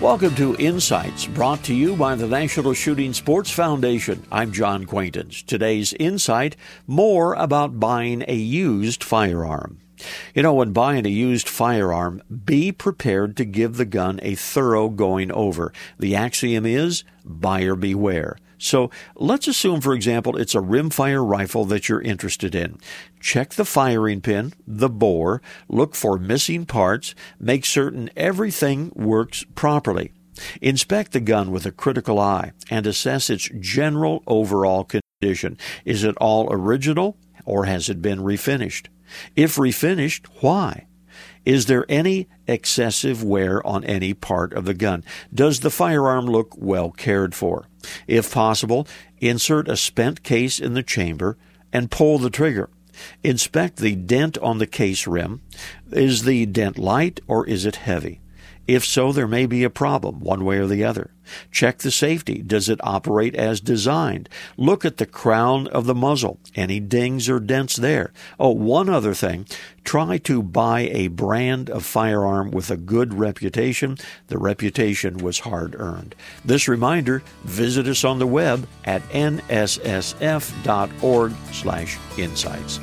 Welcome to Insights, brought to you by the National Shooting Sports Foundation. I'm John Quaintance. Today's insight more about buying a used firearm. You know, when buying a used firearm, be prepared to give the gun a thorough going over. The axiom is buyer beware. So let's assume, for example, it's a rimfire rifle that you're interested in. Check the firing pin, the bore, look for missing parts, make certain everything works properly. Inspect the gun with a critical eye and assess its general overall condition. Is it all original or has it been refinished? If refinished, why? Is there any excessive wear on any part of the gun? Does the firearm look well cared for? If possible, insert a spent case in the chamber and pull the trigger. Inspect the dent on the case rim. Is the dent light or is it heavy? If so, there may be a problem, one way or the other. Check the safety. Does it operate as designed? Look at the crown of the muzzle. Any dings or dents there? Oh, one other thing. Try to buy a brand of firearm with a good reputation. The reputation was hard earned. This reminder, visit us on the web at nssf.org slash insights.